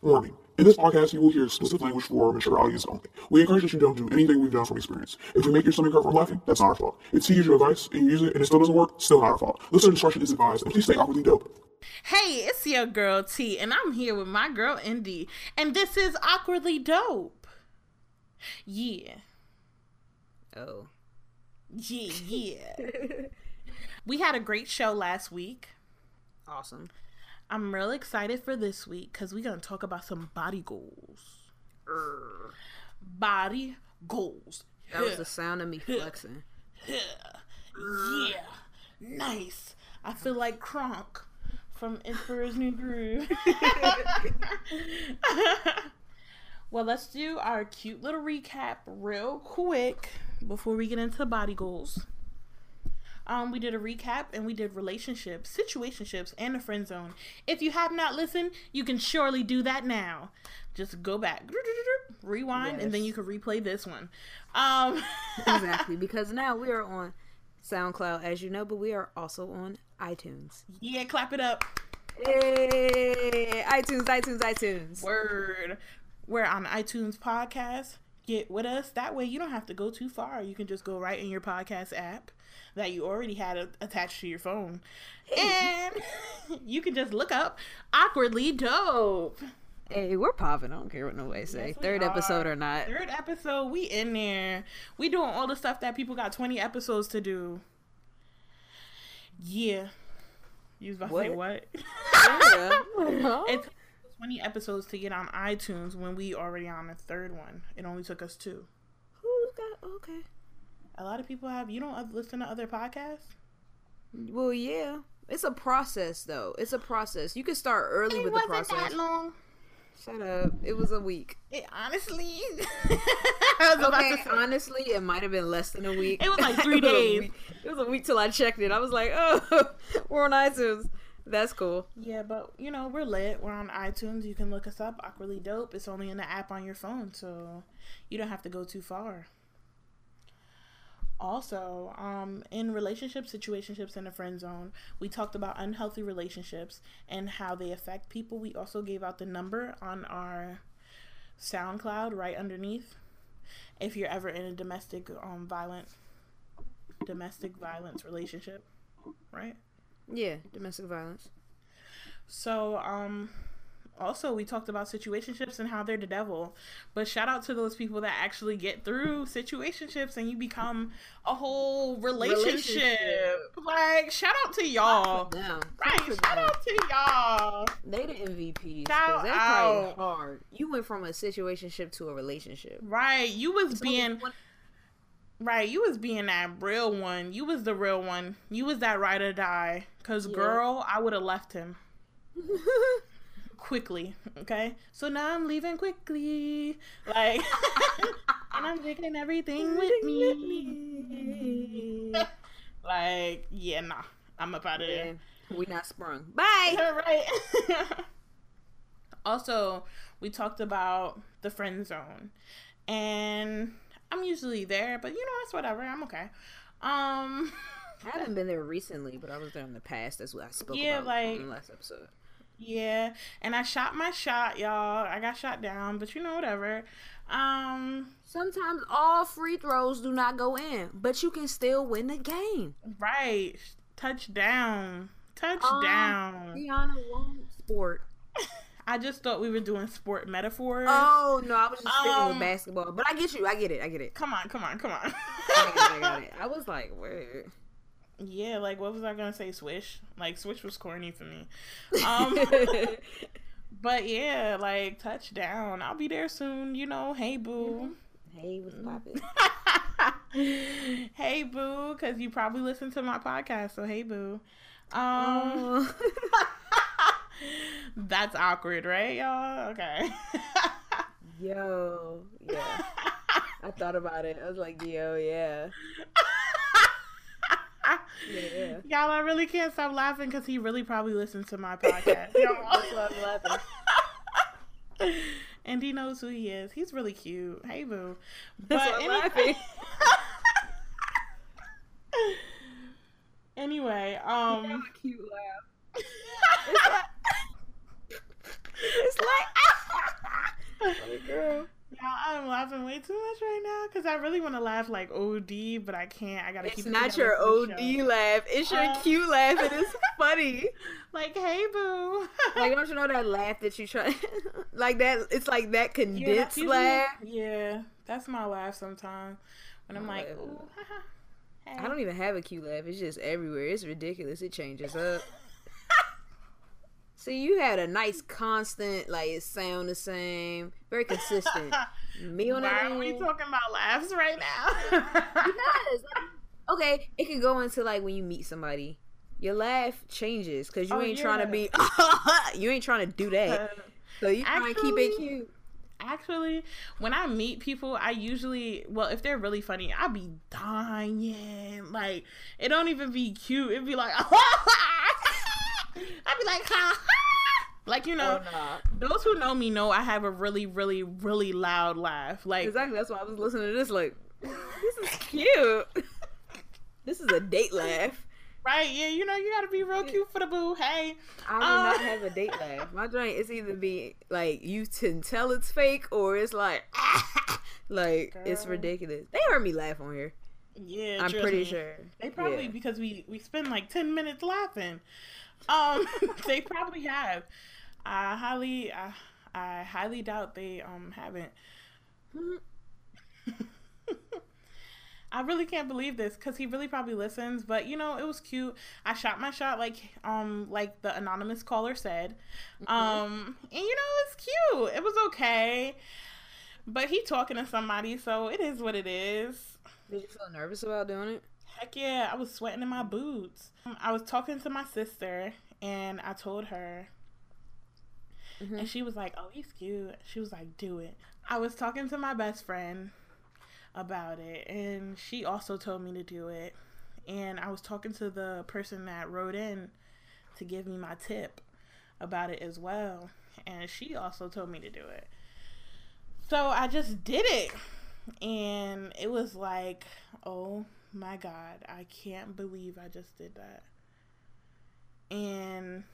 Warning. In this podcast, you will hear explicit language for mature audience only. We encourage that you don't do anything we've done from experience. If we make your stomach hurt from laughing, that's not our fault. If T is your advice and you use it and it still doesn't work, still not our fault. Listener discretion is advised, and please stay awkwardly dope. Hey, it's your girl T, and I'm here with my girl Indy, and this is Awkwardly Dope. Yeah. Oh. Yeah, yeah. we had a great show last week. Awesome. I'm real excited for this week because we're going to talk about some body goals. Urgh. Body goals. That was the sound of me flexing. Yeah. Nice. I feel like Kronk from Emperor's New Groove. well, let's do our cute little recap real quick before we get into body goals. Um, we did a recap and we did relationships, situationships, and the friend zone. If you have not listened, you can surely do that now. Just go back, rewind, and then you can replay this one. Um, exactly, because now we are on SoundCloud, as you know, but we are also on iTunes. yeah, clap it up. Hey, iTunes, iTunes, iTunes. Word. We're on iTunes podcast. Get with us. That way you don't have to go too far. You can just go right in your podcast app that you already had a- attached to your phone. And you can just look up Awkwardly Dope. Hey, we're popping. I don't care what nobody say. Yes, Third episode or not. Third episode, we in there. We doing all the stuff that people got 20 episodes to do. Yeah. You was about to say what? Yeah. It took 20 episodes to get on iTunes when we already on the third one. It only took us two. Who's got okay? A lot of people have. You don't listen to other podcasts. Well, yeah. It's a process, though. It's a process. You can start early with the process. long. Shut up. It was a week. It honestly. I was about Okay, to say. honestly, it might have been less than a week. It was like three It was days. It was a week till I checked it. I was like, oh, we're on iTunes. That's cool. Yeah, but you know we're lit. We're on iTunes. You can look us up. Awkwardly dope. It's only in the app on your phone, so you don't have to go too far. Also, um, in relationships, situationships, and the friend zone, we talked about unhealthy relationships and how they affect people. We also gave out the number on our SoundCloud right underneath. If you're ever in a domestic um violent domestic violence relationship, right? Yeah, domestic violence. So, um, also we talked about situationships and how they're the devil. But shout out to those people that actually get through situationships and you become a whole relationship. Relationship. Like, shout out to y'all. Down. Right, shout out to y'all. They the MVPs. Shout probably out. hard. You went from a situationship to a relationship. Right, you was So being right. You was being that real one. You was the real one. You was that ride or die. Cause girl, I would have left him. quickly. Okay, so now I'm leaving quickly. Like, and I'm taking everything with me. Like, yeah, nah, I'm up out of there. we not sprung. Bye. right. also, we talked about the friend zone, and I'm usually there, but you know, it's whatever. I'm okay. Um, I haven't been there recently, but I was there in the past. That's what I spoke Yeah, about like- in the last episode. Yeah, and I shot my shot, y'all. I got shot down, but you know whatever. Um, Sometimes all free throws do not go in, but you can still win the game. right. Touchdown. Touchdown. Rihanna won sport. I just thought we were doing sport metaphors. Oh no, I was just sticking Um, with basketball. But I get you. I get it. I get it. Come on, come on, come on. I got it. I got it. I was like, where? Yeah, like what was I gonna say? Swish. Like Swish was corny for me. Um, but yeah, like touchdown. I'll be there soon. You know. Hey boo. hey, what's poppin'? hey boo, because you probably listen to my podcast. So hey boo. Um, Oh. that's awkward, right, y'all? Okay. Yo, yeah. I thought about it. I was like, yo, yeah. Yeah. Y'all, I really can't stop laughing because he really probably listens to my podcast. Y'all. And he knows who he is. He's really cute. Hey, boo. I'm laughing. anyway, um, cute laugh. It's like, way too much right now because I really want to laugh like OD, but I can't. I gotta It's keep. it It's not your OD laugh. It's your Uh, cute laugh, it's funny. Like, hey, boo. Like, don't you know that laugh that you try? like that. It's like that Yeah, condensed usually- laugh. Yeah, that's my laugh sometimes when I'm like, ooh, hey. I don't even have a cute laugh. It's just everywhere. It's ridiculous. It changes up. See, you had a nice constant, like it sound the same, very consistent. Me on Why are we talking about laughs right now? because okay, it can go into like when you meet somebody, your laugh changes because you Oh, ain't trying to be, you ain't trying to do that. Uh, so you trying to keep it cute. Actually, when I meet people, I usually, well, if they're really funny, I be dying. Like, it don't even be cute. It'd be like, I'd be like, ha ha. Like, you know, those who know me know I have a really, really, really loud laugh. Like, Exactly. That's why I was listening to this. Like, this is cute. this is a date laugh. right? Yeah, you know, you gotta be real cute for the boo. Hey. I do Uh, not have a date laugh. My joint is either be like you can tell it's fake or it's like like it's ridiculous. They heard me laugh on here. Yeah, I'm pretty me. sure. They probably Yeah. because we we spend like ten minutes laughing. Um, they probably have. I highly, I, I highly doubt they um haven't. I really can't believe this because he really probably listens. But you know, it was cute. I shot my shot like um like the anonymous caller said. Um, and you know, it's cute. It was okay. But he talking to somebody, so it is what it is. Did you feel nervous about doing it? Heck yeah, I was sweating in my boots. Um, I was talking to my sister and I told her, Mhm. and she was like, "Oh, he's cute." She was like, "Do it." I was talking to my best friend about it, and she also told me to do it. And I was talking to the person that wrote in to give me my tip about it as well, and she also told me to do it. So I just did it, and it was like, oh my god, I can't believe I just did that. And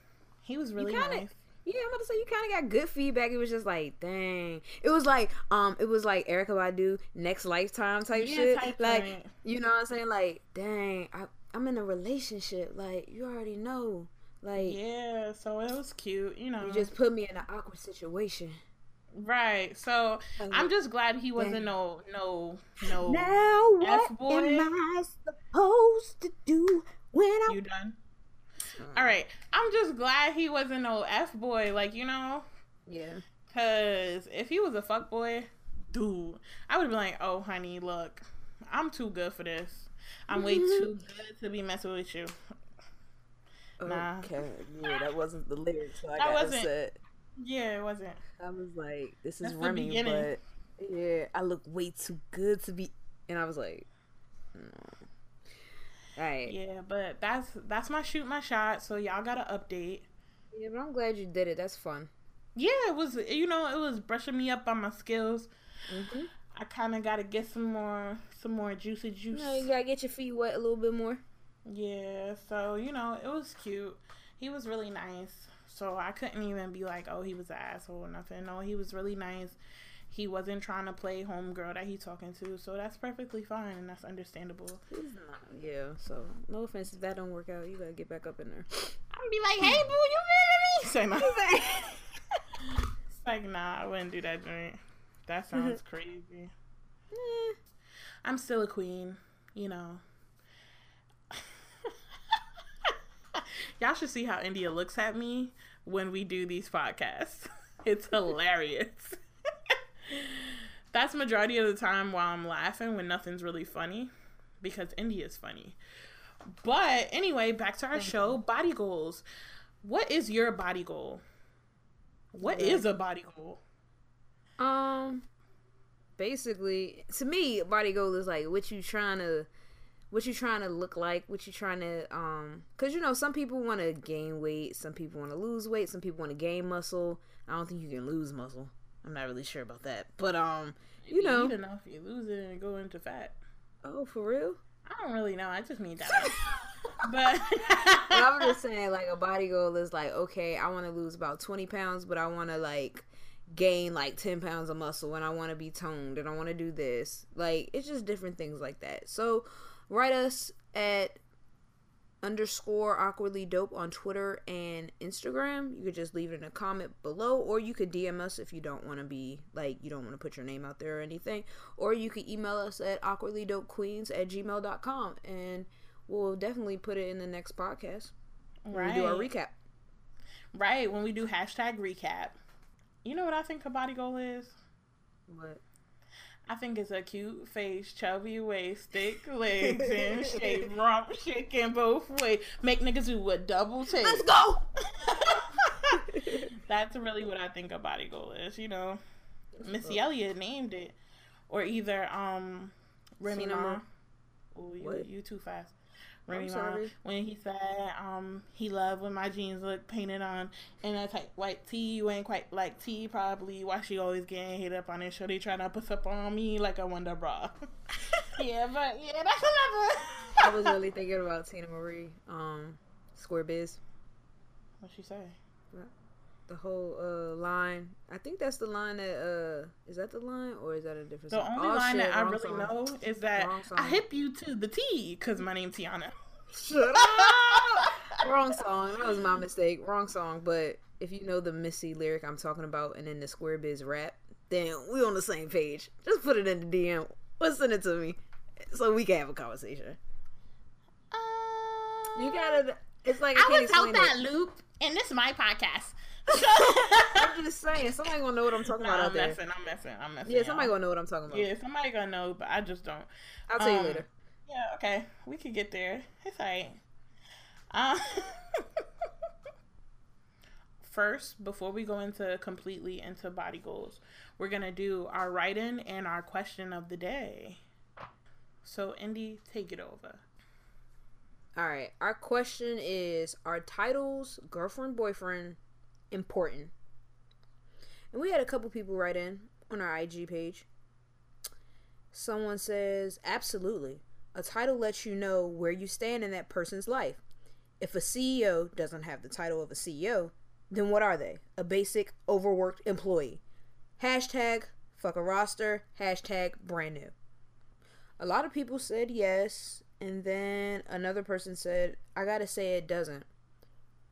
he was really kinda- nice. Yeah, I'm about to say you kind of got good feedback. It was just like, dang. It was like, um, it was like Erykah Badu next lifetime type Yeah, shit. type like, thing. you know what I'm saying? Like, dang, I, I'm in a relationship. Like, you already know. Like, Yeah, so it was cute, you know. you just put me in an awkward situation. Right. So I'm just glad he wasn't Dang. no no no. Now what F-boy. am I supposed to do when I? You done? All right. I'm just glad he wasn't no f boy, like you know. Yeah. Cause if he was a fuck boy, dude, I would be like, "Oh, honey, look, I'm too good for this. I'm way mm-hmm. too good to be messing with you." Nah. Okay. Yeah, that wasn't the lyrics. So I That got wasn't- upset. Yeah, it wasn't. I was like, "This is That's Remy," but yeah, I look way too good to be. And I was like, no. "All right." Yeah. But that's that's my shoot my shot. So y'all got to update. Yeah, but I'm glad you did it. That's fun. Yeah, it was. You know, it was brushing me up on my skills. Mm-hmm. I kind of got to get some more some more juicy juice. You know, you gotta get your feet wet a little bit more. Yeah, so you know, it was cute. He was really nice. So I couldn't even be like, oh, he was an asshole or nothing. No, he was really nice. He wasn't trying to play homegirl that he talking to, so that's perfectly fine and that's understandable. He's not. Yeah. So no offense if that don't work out. You gotta get back up in there. I'd be like, hey, boo, you mad at me? Say no. It's like, nah, I wouldn't do that joint. That sounds crazy. Eh. I'm still a queen, you know. Y'all should see how India looks at me when we do these podcasts. It's hilarious. That's majority of the time while I'm laughing when nothing's really funny because India's funny. But anyway, back to our show, body goals. What is your body goal? What Yeah. is a body goal? Um, basically, to me, body goal is like what you trying to, what you trying to look like, what you trying to, um, cause you know some people want to gain weight, some people want to lose weight, some people want to gain muscle. I don't think you can lose muscle. I'm not really sure about that, but um, you If know, eat enough, you lose it and go into fat. oh for real. I don't really know. I just mean that. but But I'm just saying, like a body goal is like, okay, I want to lose about 20 pounds, but I want to like gain like 10 pounds of muscle and I want to be toned and I want to do this. Like, it's just different things like that. So, write us at underscore awkwardly dope on Twitter and Instagram. You could just leave it in a comment below, or you could DM us if you don't want to be like, you don't want to put your name out there or anything. Or you could email us at awkwardlydopequeens at gmail.com and we'll definitely put it in the next podcast. Right. When Right. we do our recap. Right. When we do hashtag recap. You know what I think a body goal is? What? I think it's a cute face, chubby waist, thick legs, and shape, rump shaking both ways. Make niggas do a double take. Let's go! That's really what I think a body goal is. You know, Missy Elliott named it, or either um, Remy Ma. all. Oh, you, you too fast. Remy Ma. When he said um he loved when my jeans look painted on and a tight white tee, you ain't quite like T probably. Why she always getting hit up on it? they trying to put up on me like a Wonder Bra. yeah, but yeah, that's another. I was really thinking about Teena Marie, um, Square Biz. what she say? The whole uh line. I think that's the line that uh is that the line or is that a different The song? only Oh, line shit, that I really song. know is that I hip you to the T because my name's Tiana. Shut up! Wrong song. That was my mistake. Wrong song. But if you know the Missy lyric I'm talking about and then the Square Biz rap, then we on the same page. Just put it in the DM or send it to me so we can have a conversation. You gotta. It's like I, I was out that it. loop, and this is my podcast. I'm just saying, somebody gonna know what I'm talking about Nah, out I'm there. messing. I'm messing. I'm messing. Yeah, somebody y'all. gonna know what I'm talking about. Yeah, somebody gonna know, but I just don't. I'll tell you Um, later. Yeah, okay, we could get there. It's alright. Uh, first, before we go into completely into body goals, we're gonna do our write-in and our question of the day. So, Indy, take it over. All right. Our question is: Are titles girlfriend boyfriend important? And we had a couple people write in on our IG page. Someone says, "Absolutely. A title lets you know where you stand in that person's life. If a CEO doesn't have the title of a CEO, then what are they? A basic overworked employee. Hashtag fuck a roster. Hashtag brand new. A lot of people said yes, and then another person said, I gotta say it doesn't.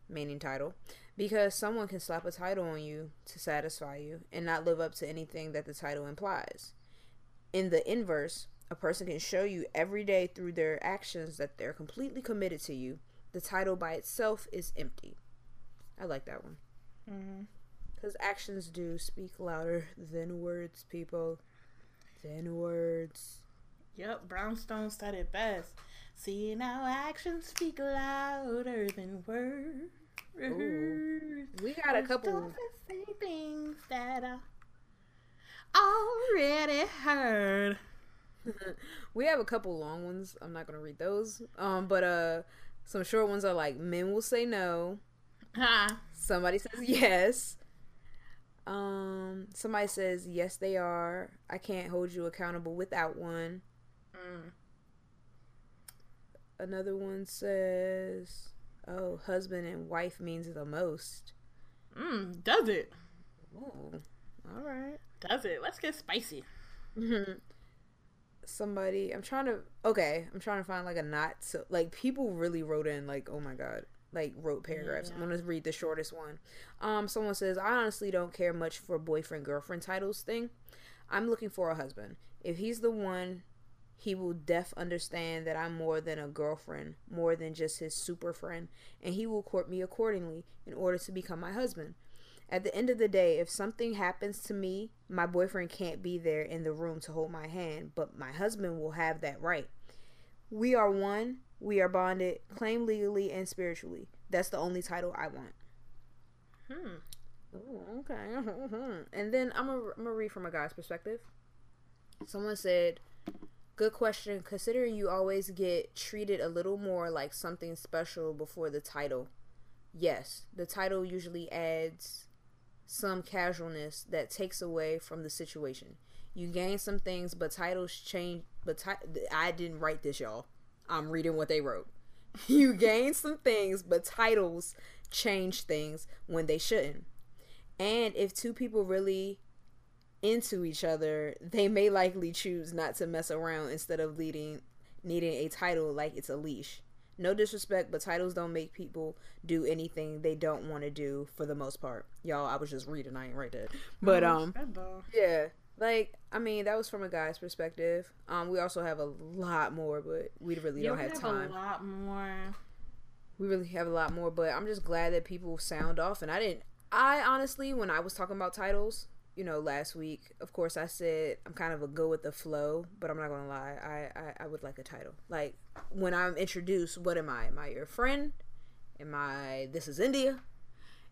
Meaning title. Because someone can slap a title on you to satisfy you and not live up to anything that the title implies. In the inverse, a person can show you every day through their actions that they're completely committed to you. The title by itself is empty. I like that one. Mm-hmm. Because actions do speak louder than words, people. Than words. Yep, Brownstone said it best. See now, actions speak louder than words. Ooh. We got a couple. things that I already heard. we have a couple long ones. I'm not gonna read those. Um, but uh, some short ones are like men will say no. Somebody says yes. Um, somebody says yes they are. I can't hold you accountable without one. Mm. Another one says, "Oh, husband and wife means the most." Mm, does it? Ooh, all right. Does it? Let's get spicy. Somebody, I'm trying to. Okay, I'm trying to find like a not so like people really wrote in like, oh my god, like wrote paragraphs. I'm gonna read the shortest one. Um, someone says, I honestly don't care much for boyfriend girlfriend titles thing. I'm looking for a husband. If he's the one, he will def understand that I'm more than a girlfriend, more than just his super friend, and he will court me accordingly in order to become my husband. At the end of the day, if something happens to me, my boyfriend can't be there in the room to hold my hand, but my husband will have that right. We are one, we are bonded, claim legally and spiritually. That's the only title I want. Hmm. Ooh, okay. and then I'm I'm gonna read from a guy's perspective. Someone said, "Good question. Considering you always get treated a little more like something special before the title. Yes, the title usually adds some casualness that takes away from the situation. You gain some things, but titles change. But ti- I didn't write this, y'all. I'm reading what they wrote. You gain some things, but titles change things when they shouldn't. And if two people really into each other, they may likely choose not to mess around instead of leading needing a title like it's a leash. No disrespect, but titles don't make people do anything they don't want to do for the most part. Y'all, I was just reading, I ain't right there. But um yeah, like I mean, that was from a guy's perspective. Um we also have a lot more, but we really Yeah, don't we have have time. a lot more. We really have a lot more, but I'm just glad that people sound off and I didn't I honestly when I was talking about titles, you know, last week, of course I said I'm kind of a go with the flow, but I'm not gonna lie, I, I, I would like a title. Like when I'm introduced, what am I? Am I your friend? Am I this is India?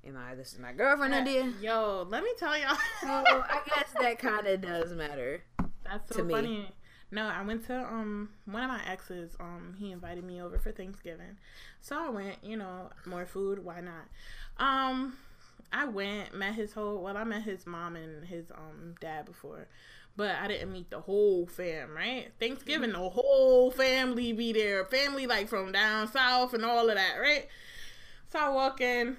Am I this is my girlfriend India? Yo, let me tell y'all. So I guess that kinda does matter. That's so to me. funny. No, I went to um one of my exes. Um, he invited me over for Thanksgiving, so I went. You know, more food. Why not? Um, I went, met his whole. Well, I met his mom and his um dad before, but I didn't meet the whole fam. Right? Thanksgiving, the whole family be there. Family like from down south and all of that. Right? So I walk in,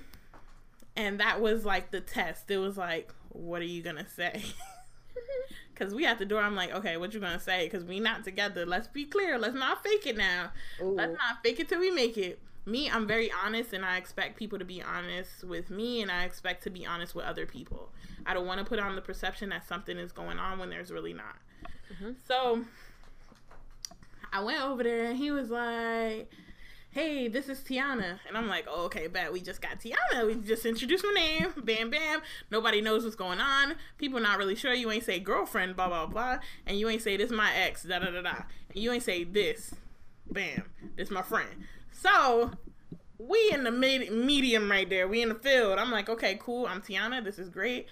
and that was like the test. It was like, what are you gonna say? Cause we at the door, I'm like, okay, what you gonna say? Cause we not together. Let's be clear. Let's not fake it now. Ooh. Let's not fake it till we make it. Me, I'm very honest, and I expect people to be honest with me, and I expect to be honest with other people. I don't want to put on the perception that something is going on when there's really not. Mm-hmm. So I went over there, and he was like, hey, this is Tiana. And I'm like, oh, okay, bet we just got Tiana. We just introduced my name. Bam, bam. Nobody knows what's going on. People not really sure. You ain't say girlfriend, blah, blah, blah. And you ain't say this my ex, da, da, da, da. And you ain't say this. Bam. This my friend. So we in the mid- medium right there. We in the field. I'm like, okay, cool. I'm Tiana. This is great.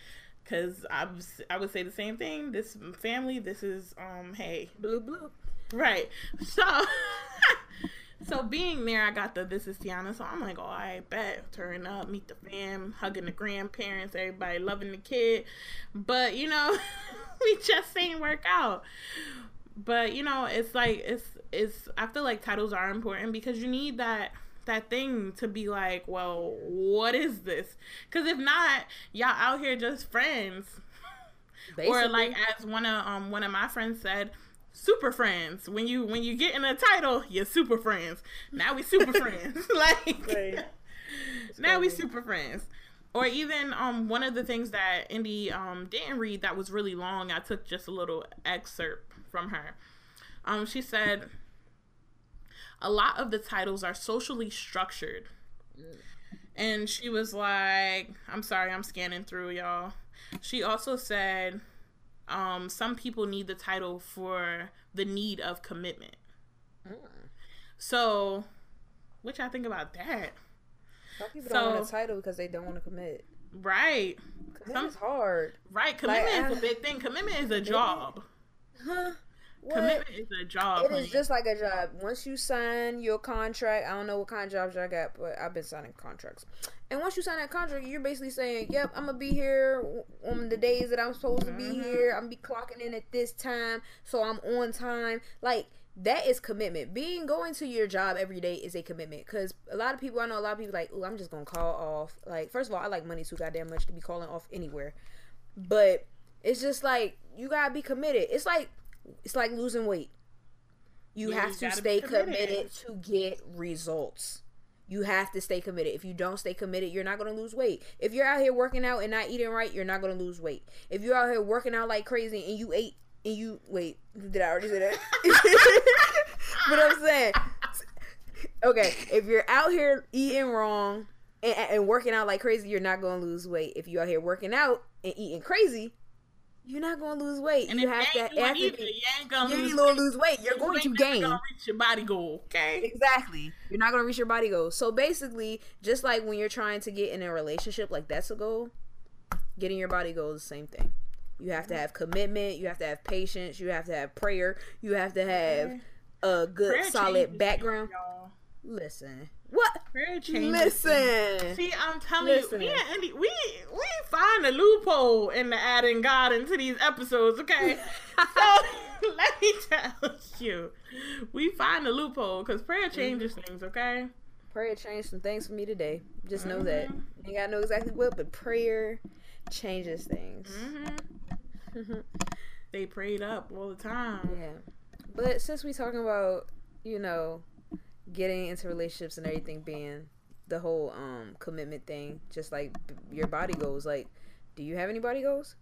Cause I, was- I would say the same thing. This family. This is um. Hey, Blue blue. Right. So so being there, I got the this is Tiana. So I'm like, oh, I bet turn up, meet the fam, hugging the grandparents, everybody loving the kid. But you know, we just ain't work out. But you know, it's like it's it's. I feel like titles are important because you need that that thing to be like, well, what is this? Because if not, y'all out here just friends. Or like as one of um one of my friends said super friends. When you when you get in a title you're super friends. Now we super friends. Like Right. now we super friends. Or even um one of the things that indy um didn't read that was really long i took just a little excerpt from her. Um she said a lot of the titles are socially structured and she was like i'm sorry i'm scanning through y'all she also said um, some people need the title for the need of commitment. So, what y'all think about that? Some people So- don't want a title because they don't want to commit. Right, Commitment is hard. right. Commitment Like, is a big thing. Commitment is a job. Huh? What? Commitment is a job. It is honey. just like a job. Once you sign your contract, I don't know what kind of jobs I got, but I've been signing contracts. And once you sign that contract, you're basically saying, "Yep, I'm gonna be here on the days that I'm supposed to be Mm-hmm. here. I'm gonna be clocking in at this time, so I'm on time." Like that is commitment. Being going to your job every day is a commitment. Because a lot of people, I know a lot of people like, "Oh, I'm just gonna call off." Like, first of all, I like money too goddamn much to be calling off anywhere. But it's just like you gotta be committed. It's like it's like losing weight. You Yeah, have you to stay committed. committed to get results. You have to stay committed. If you don't stay committed, you're not going to lose weight. If you're out here working out and not eating right, you're not going to lose weight. If you're out here working out like crazy and you ate and you wait, did I already say that? but I'm saying, okay, if you're out here eating wrong and, and working out like crazy, you're not going to lose weight. If you're out here working out and eating crazy, you're not going to lose weight. and you have to doing either, you ain't gonna you lose. gonna lose weight. You're You going to gain. Gonna reach your body goal. Okay. Exactly. You're not gonna reach your body goal. So basically, just like when you're trying to get in a relationship, like that's a goal. Getting your body goal is the same thing. You have to mm-hmm. have commitment. You have to have patience. You have to have prayer. You have to have mm-hmm. a good, Prayer solid background. y'all. Listen, what? Prayer changes things. Listen. See, I'm telling Listen. you, me and Indy, we we find a loophole in the adding God into these episodes, okay? so let me tell you, we find a loophole because prayer changes things, okay? Prayer changed some things for me today. Just know that. Mm-hmm. You ain't gotta know exactly what, but prayer changes things. hmm they prayed up all the time. Yeah. But since we talking about, you know, getting into relationships and everything being the whole um commitment thing, just like your body goals, like do you have any body goals?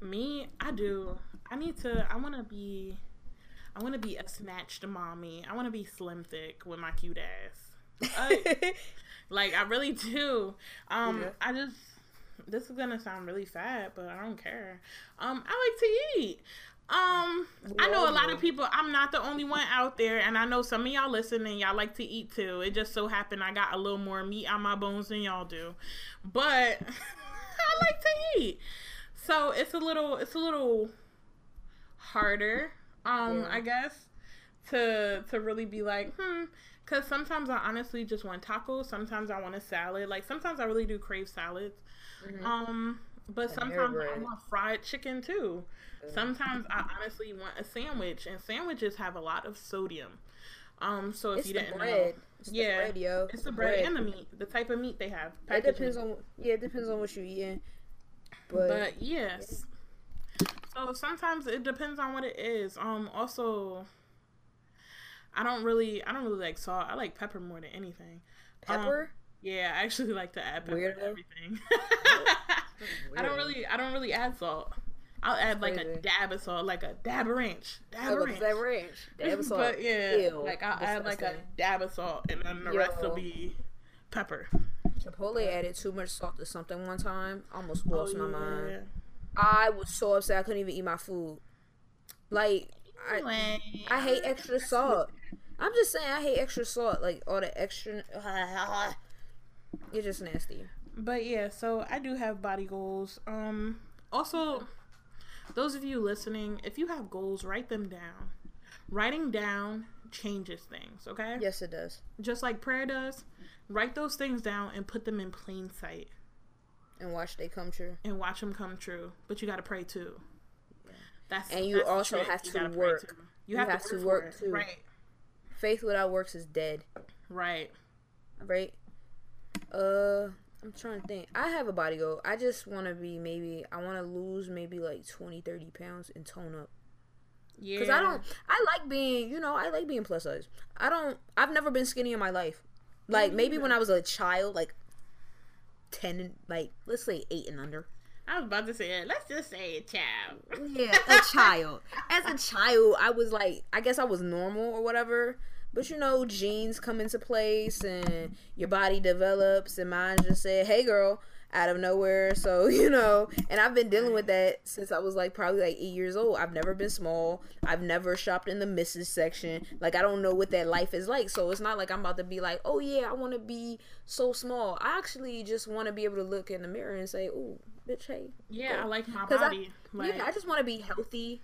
Me, I do. I need to. I want to be. I want to be a snatched mommy. I want to be slim thick with my cute ass. I- like I really do. Um, Yeah. I just. This is gonna sound really fat, but I don't care. Um, I like to eat. Um, I know a lot of people. I'm not the only one out there, and I know some of y'all listening. Y'all like to eat too. It just so happened I got a little more meat on my bones than y'all do, but I like to eat. So it's a little. It's a little harder. Um, Yeah. I guess to to really be like, hmm. Because sometimes I honestly just want tacos. Sometimes I want a salad. Like sometimes I really do crave salads. Um, but sometimes I want fried chicken too. Sometimes I honestly want a sandwich, and sandwiches have a lot of sodium. Um, so if It's you didn't bread. know, It's the Yeah. bread, yo. it's the bread, and the meat, the type of meat they have. It depends on yeah, it depends on what you eating. But, But yes. So sometimes it depends on what it is. Um also I don't really I don't really like salt. I like pepper more than anything. Um, pepper, yeah, I actually like to add pepper to everything. I don't really I don't really add salt. I'll add like a dab of salt, like a dab of ranch. Dab Oh, of ranch. that range? Dab of salt. But yeah, Ew, like I'll add like a dab of salt and then the rest will be pepper. Chipotle added too much salt to something one time. Almost lost my Oh, mind. I was so upset I couldn't even eat my food. Like I, I hate extra salt. I'm just saying I hate extra salt. Like all the extra. You're just nasty. But yeah, so I do have body goals. Um also those of you listening, if you have goals, write them down. Writing down changes things, okay? Yes, it does. Just like prayer does. Write those things down and put them in plain sight And watch they come true. and watch them come true. But you got to pray too. That's And you that's also have You to work. You, You have, have to to work, work too. Right. Faith without works is dead. Right. Right? Uh, I'm trying to think. I have a body goal. I just want to be maybe. I want to lose maybe like 20, 30 pounds and tone up. Yeah. Cause I don't. I like being. You know, I like being plus size. I don't. I've never been skinny in my life. Like maybe when I was a child, like ten, and like let's say eight and under. I was about to say it. Let's just say a child. Yeah, a child. As a child, I was like, I guess I was normal or whatever. But you know, genes come into place and your body develops, and mine just said, "Hey, girl." Out of nowhere, so you know, and I've been dealing with that since I was like probably like eight years old. I've never been small. I've never shopped in the misses section. Like I don't know what that life is like. So it's not like I'm about to be like, oh yeah, I want to be so small. I actually just want to be able to look in the mirror and say, oh, bitch, hey. Yeah, I like my 'Cause I- body. like, yeah, I just want to be healthy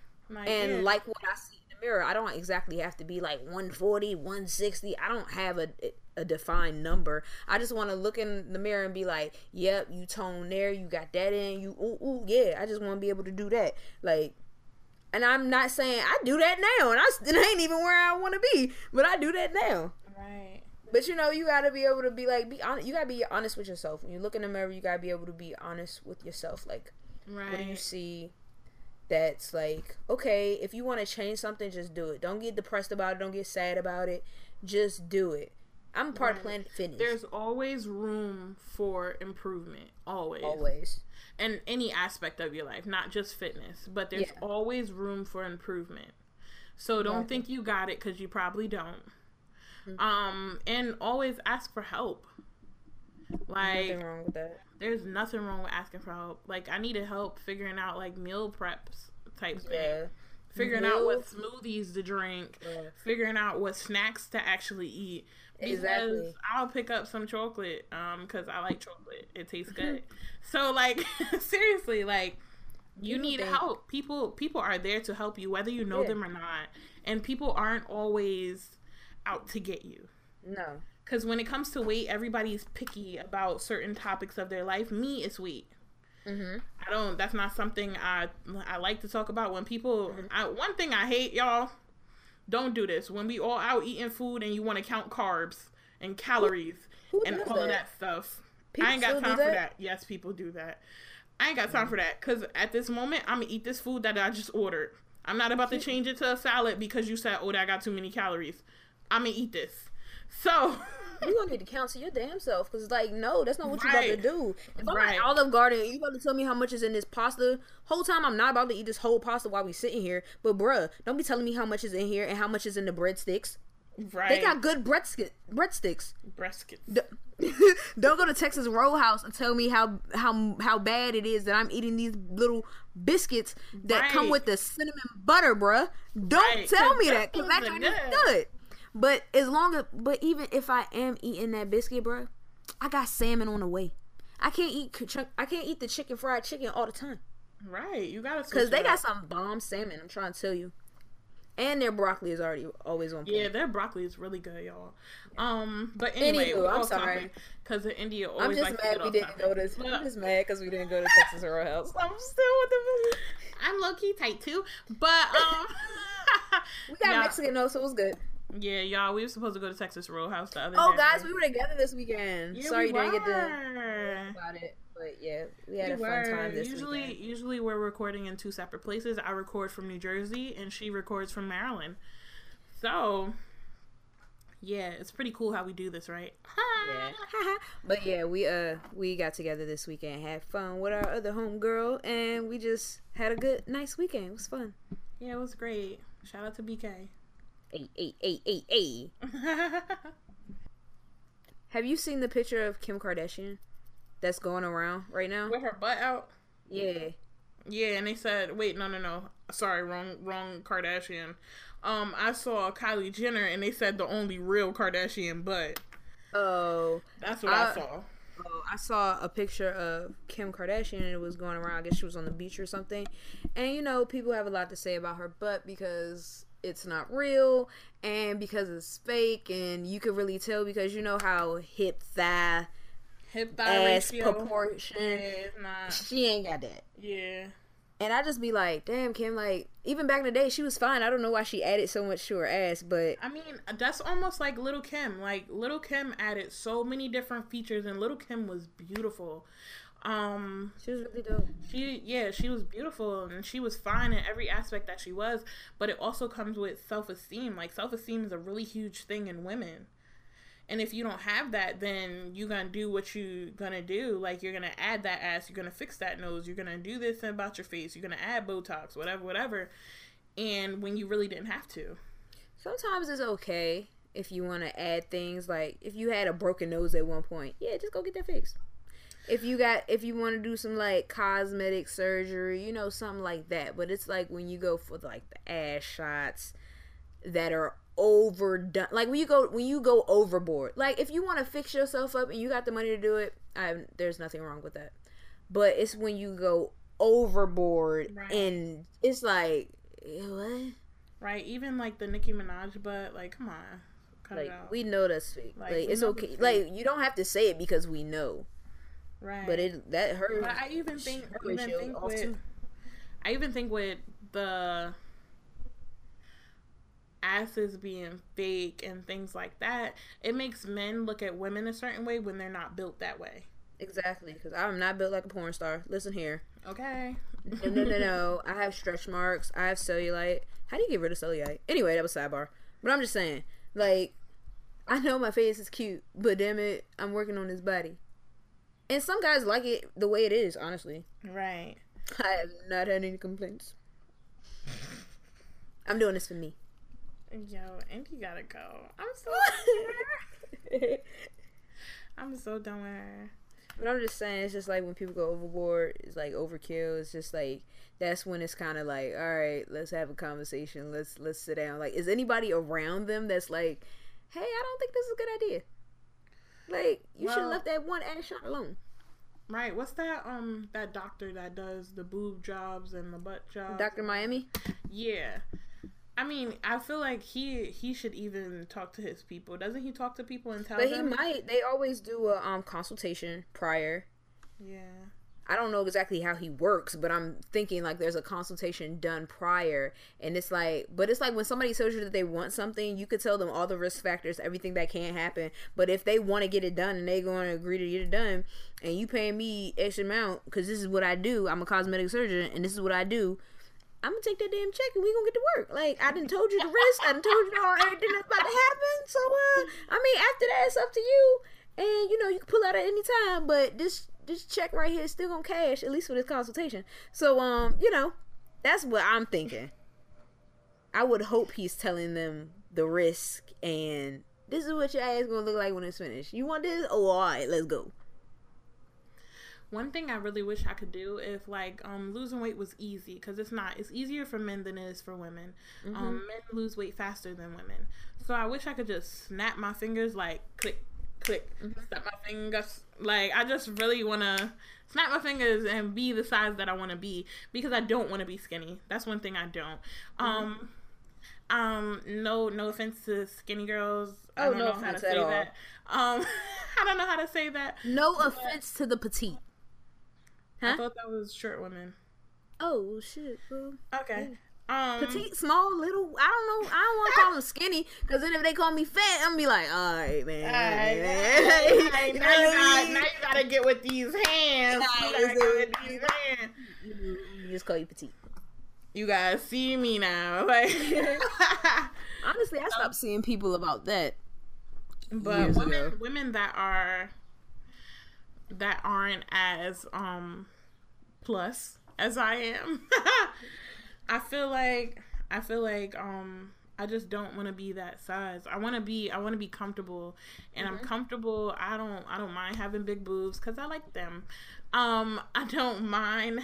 and like what I see mirror. I don't exactly have to be like 140, 160. I don't have a a defined number. I just want to look in the mirror and be like, "Yep, you tone there, you got that in, you ooh ooh, yeah." I just want to be able to do that. Like and I'm not saying I do that now and I still ain't even where I want to be, but I do that now. right. But you know, you got to be able to be like be honest. You got to be honest with yourself. When you look in the mirror, you got to be able to be honest with yourself like Right. what do you see that's like okay if you want to change something just do it don't get depressed about it don't get sad about it just do it i'm part of Right. planet fitness There's always room for improvement. Always. always In any aspect of your life, not just fitness, but there's Yeah. always room for improvement. So don't think you got it because you probably don't. Mm-hmm. Um, and always ask for help. Like, nothing wrong with that there's nothing wrong with asking for help. Like, I needed help figuring out like meal preps type thing. yeah Figuring out what smoothies to drink, Yeah. figuring out what snacks to actually eat. Because Exactly. I'll pick up some chocolate, um, because I like chocolate. It tastes good. so like seriously, like you People need think- help. People people are there to help you, whether you know Yeah. them or not. And people aren't always out to get you. no Because when it comes to weight, everybody's picky about certain topics of their life. Me, is weight. mm-hmm. I don't. That's not something I I like to talk about. When people, Mm-hmm. I, one thing I hate, y'all, don't do this. When we all out eating food and you want to count carbs and calories who and does all of that? that stuff, People I ain't got time for that? that. Yes, people do that. I ain't got time for that. Cause at this moment, I'm gonna eat this food that I just ordered. I'm not about to change it to a salad because you said, "Oh, that got too many calories." I'm gonna eat this. So. you gonna need to counsel your damn self because it's like no that's not what you're about to do if i'm Right. at olive garden you about to tell me how much is in this pasta whole time i'm not about to eat this whole pasta while we sitting here but bruh don't be telling me how much is in here and how much is in the breadsticks Right. they got good breadstick breadsticks breast D- don't go to Texas Roadhouse and tell me how how how bad it is that I'm eating these little biscuits that come with the cinnamon butter, bruh. Don't Right, tell me that because that things are joint is good. good. But as long as, but even if I am eating that biscuit, bro, I got salmon on the way. I can't eat I can't eat the chicken fried chicken all the time Right. You gotta. because they got some bomb salmon. I'm trying to tell you, and their broccoli is already always on. Point. Yeah, their broccoli is really good, y'all. Um, but anyway, Anywho, I'm sorry. Because in India always. I'm just mad we didn't topic. go to. I'm just mad because we didn't go to Texas Roadhouse. I'm still with the. I'm low key tight too, but um, We got Yeah. Mexican though, so it was good. Yeah, y'all, we were supposed to go to Texas Roadhouse the other day. Oh, day. guys, we were together this weekend. Yeah, Sorry we you didn't get to about it, but yeah, we had We a fun were. time this usually, weekend. usually we're recording in two separate places. I record from New Jersey, and she records from Maryland. So, yeah, it's pretty cool how we do this, right? Yeah. but yeah, we uh we got together this weekend, had fun with our other homegirl, and we just had a good, nice weekend. It was fun. Yeah, it was great. Shout out to BK. Hey, hey, hey, hey, hey. Have you seen the picture of Kim Kardashian that's going around right now? With her butt out. Yeah. Yeah, and they said, wait, no, no, no. Sorry, wrong, wrong Kardashian. Um, I saw Kylie Jenner, and they said the only real Kardashian butt. Oh, That's what I Uh, saw. Oh, I saw a picture of Kim Kardashian and it was going around. I guess she was on the beach or something. And you know, people have a lot to say about her butt because it's not real and because it's fake. And you could really tell because you know how hip thigh Hip thigh ass ratio. proportion. Yeah, not. She ain't got that. Yeah. And I just be like, damn, Kim. Like even back in the day, she was fine. I don't know why she added so much to her ass, but I mean, that's almost like Little Kim. Like Little Kim added so many different features, and Little Kim was beautiful. Um, she was really dope. she yeah, she was beautiful, and she was fine in every aspect that she was. But it also comes with self esteem. Like self esteem is a really huge thing in women. And if you don't have that, then you're gonna do what you're gonna do. Like you're gonna add that ass, you're gonna fix that nose, you're gonna do this about your face, you're gonna add Botox, whatever, whatever. And when you really didn't have to. Sometimes it's okay if you want to add things like if you had a broken nose at one point, yeah, just go get that fixed. If you got if you want to do some like cosmetic surgery, you know, something like that. But it's like when you go for like the ass shots that are overdone. Like when you go when you go overboard. Like if you want to fix yourself up and you got the money to do it, I, there's nothing wrong with that. But it's when you go overboard Right. and it's like what? Right, even like the Nicki Minaj butt, like come on, cut Like it out. we know that's fake. Like, Like, it's okay. Like you don't have to say it because we know. Right, But it that hurt. But I even think, her even think with, too. I even think with the asses being fake and things like that, it makes men look at women a certain way when they're not built that way. Exactly, because I'm not built like a porn star. Listen here. Okay. No, no, no, no. I have stretch marks. I have cellulite. How do you get rid of cellulite? Anyway, that was sidebar. But I'm just saying, like, I know my face is cute, but damn it, I'm working on this body. And some guys like it the way it is. Honestly, Right. I have not had any complaints. I'm doing this for me. Yo, and you gotta go. I'm so. I'm so done with her. But I'm just saying, it's just like when people go overboard, it's like overkill. It's just like that's when it's kind of like, all right, let's have a conversation. Let's let's sit down. Like, is anybody around them that's like, hey, I don't think this is a good idea. Like, you should have left that one ass shot alone. Right. What's that? Um, that doctor that does the boob jobs and the butt jobs. Doctor Miami. Yeah. I mean, I feel like he he should even talk to his people. Doesn't he talk to people and tell But he might. They always do a um consultation prior. Yeah. I don't know exactly how he works, but I'm thinking like there's a consultation done prior, and it's like, but it's like when somebody tells you that they want something, you could tell them all the risk factors, everything that can't happen. But if they want to get it done and they going to agree to get it done, and you paying me X amount because this is what I do, I'm a cosmetic surgeon, and this is what I do. I'm gonna take that damn check and we gonna get to work. Like I didn't told you the risk, I didn't told you all everything that's about to happen. So uh, I mean, after that, it's up to you, and you know you can pull out at any time. But this this check right here is still gonna cash at least for this consultation. So um, you know, that's what I'm thinking. I would hope he's telling them the risk and this is what your ass gonna look like when it's finished. You want this? Oh, all right, let's go. One thing I really wish I could do if like um losing weight was easy because it's not. It's easier for men than it is for women. Mm-hmm. Um, men lose weight faster than women. So I wish I could just snap my fingers like click, click, Mm-hmm. snap my fingers. Like I just really want to snap my fingers and be the size that I want to be because I don't want to be skinny. That's one thing I don't. Mm-hmm. Um. Um, no, no offense to skinny girls. I Oh, don't no know how to say that. Um, I don't know how to say that. No offense to the petite. I thought that was short women. Oh shit, bro. Okay. Um, petite, small, little. I don't know. I don't want to call them skinny because then if they call me fat, I'm gonna be like, all right, man. Alright, man. alright, now, you gotta, now you gotta get with these hands. You gotta get with these hands. You just call you petite. You guys see me now, like. Honestly, I stopped seeing people about that. but women, ago. women that are that aren't as um plus as I am, I feel like I feel like um I just don't want to be that size. I want to be I want to be comfortable, and I'm comfortable. I don't I don't mind having big boobs because I like them. Um, I don't mind.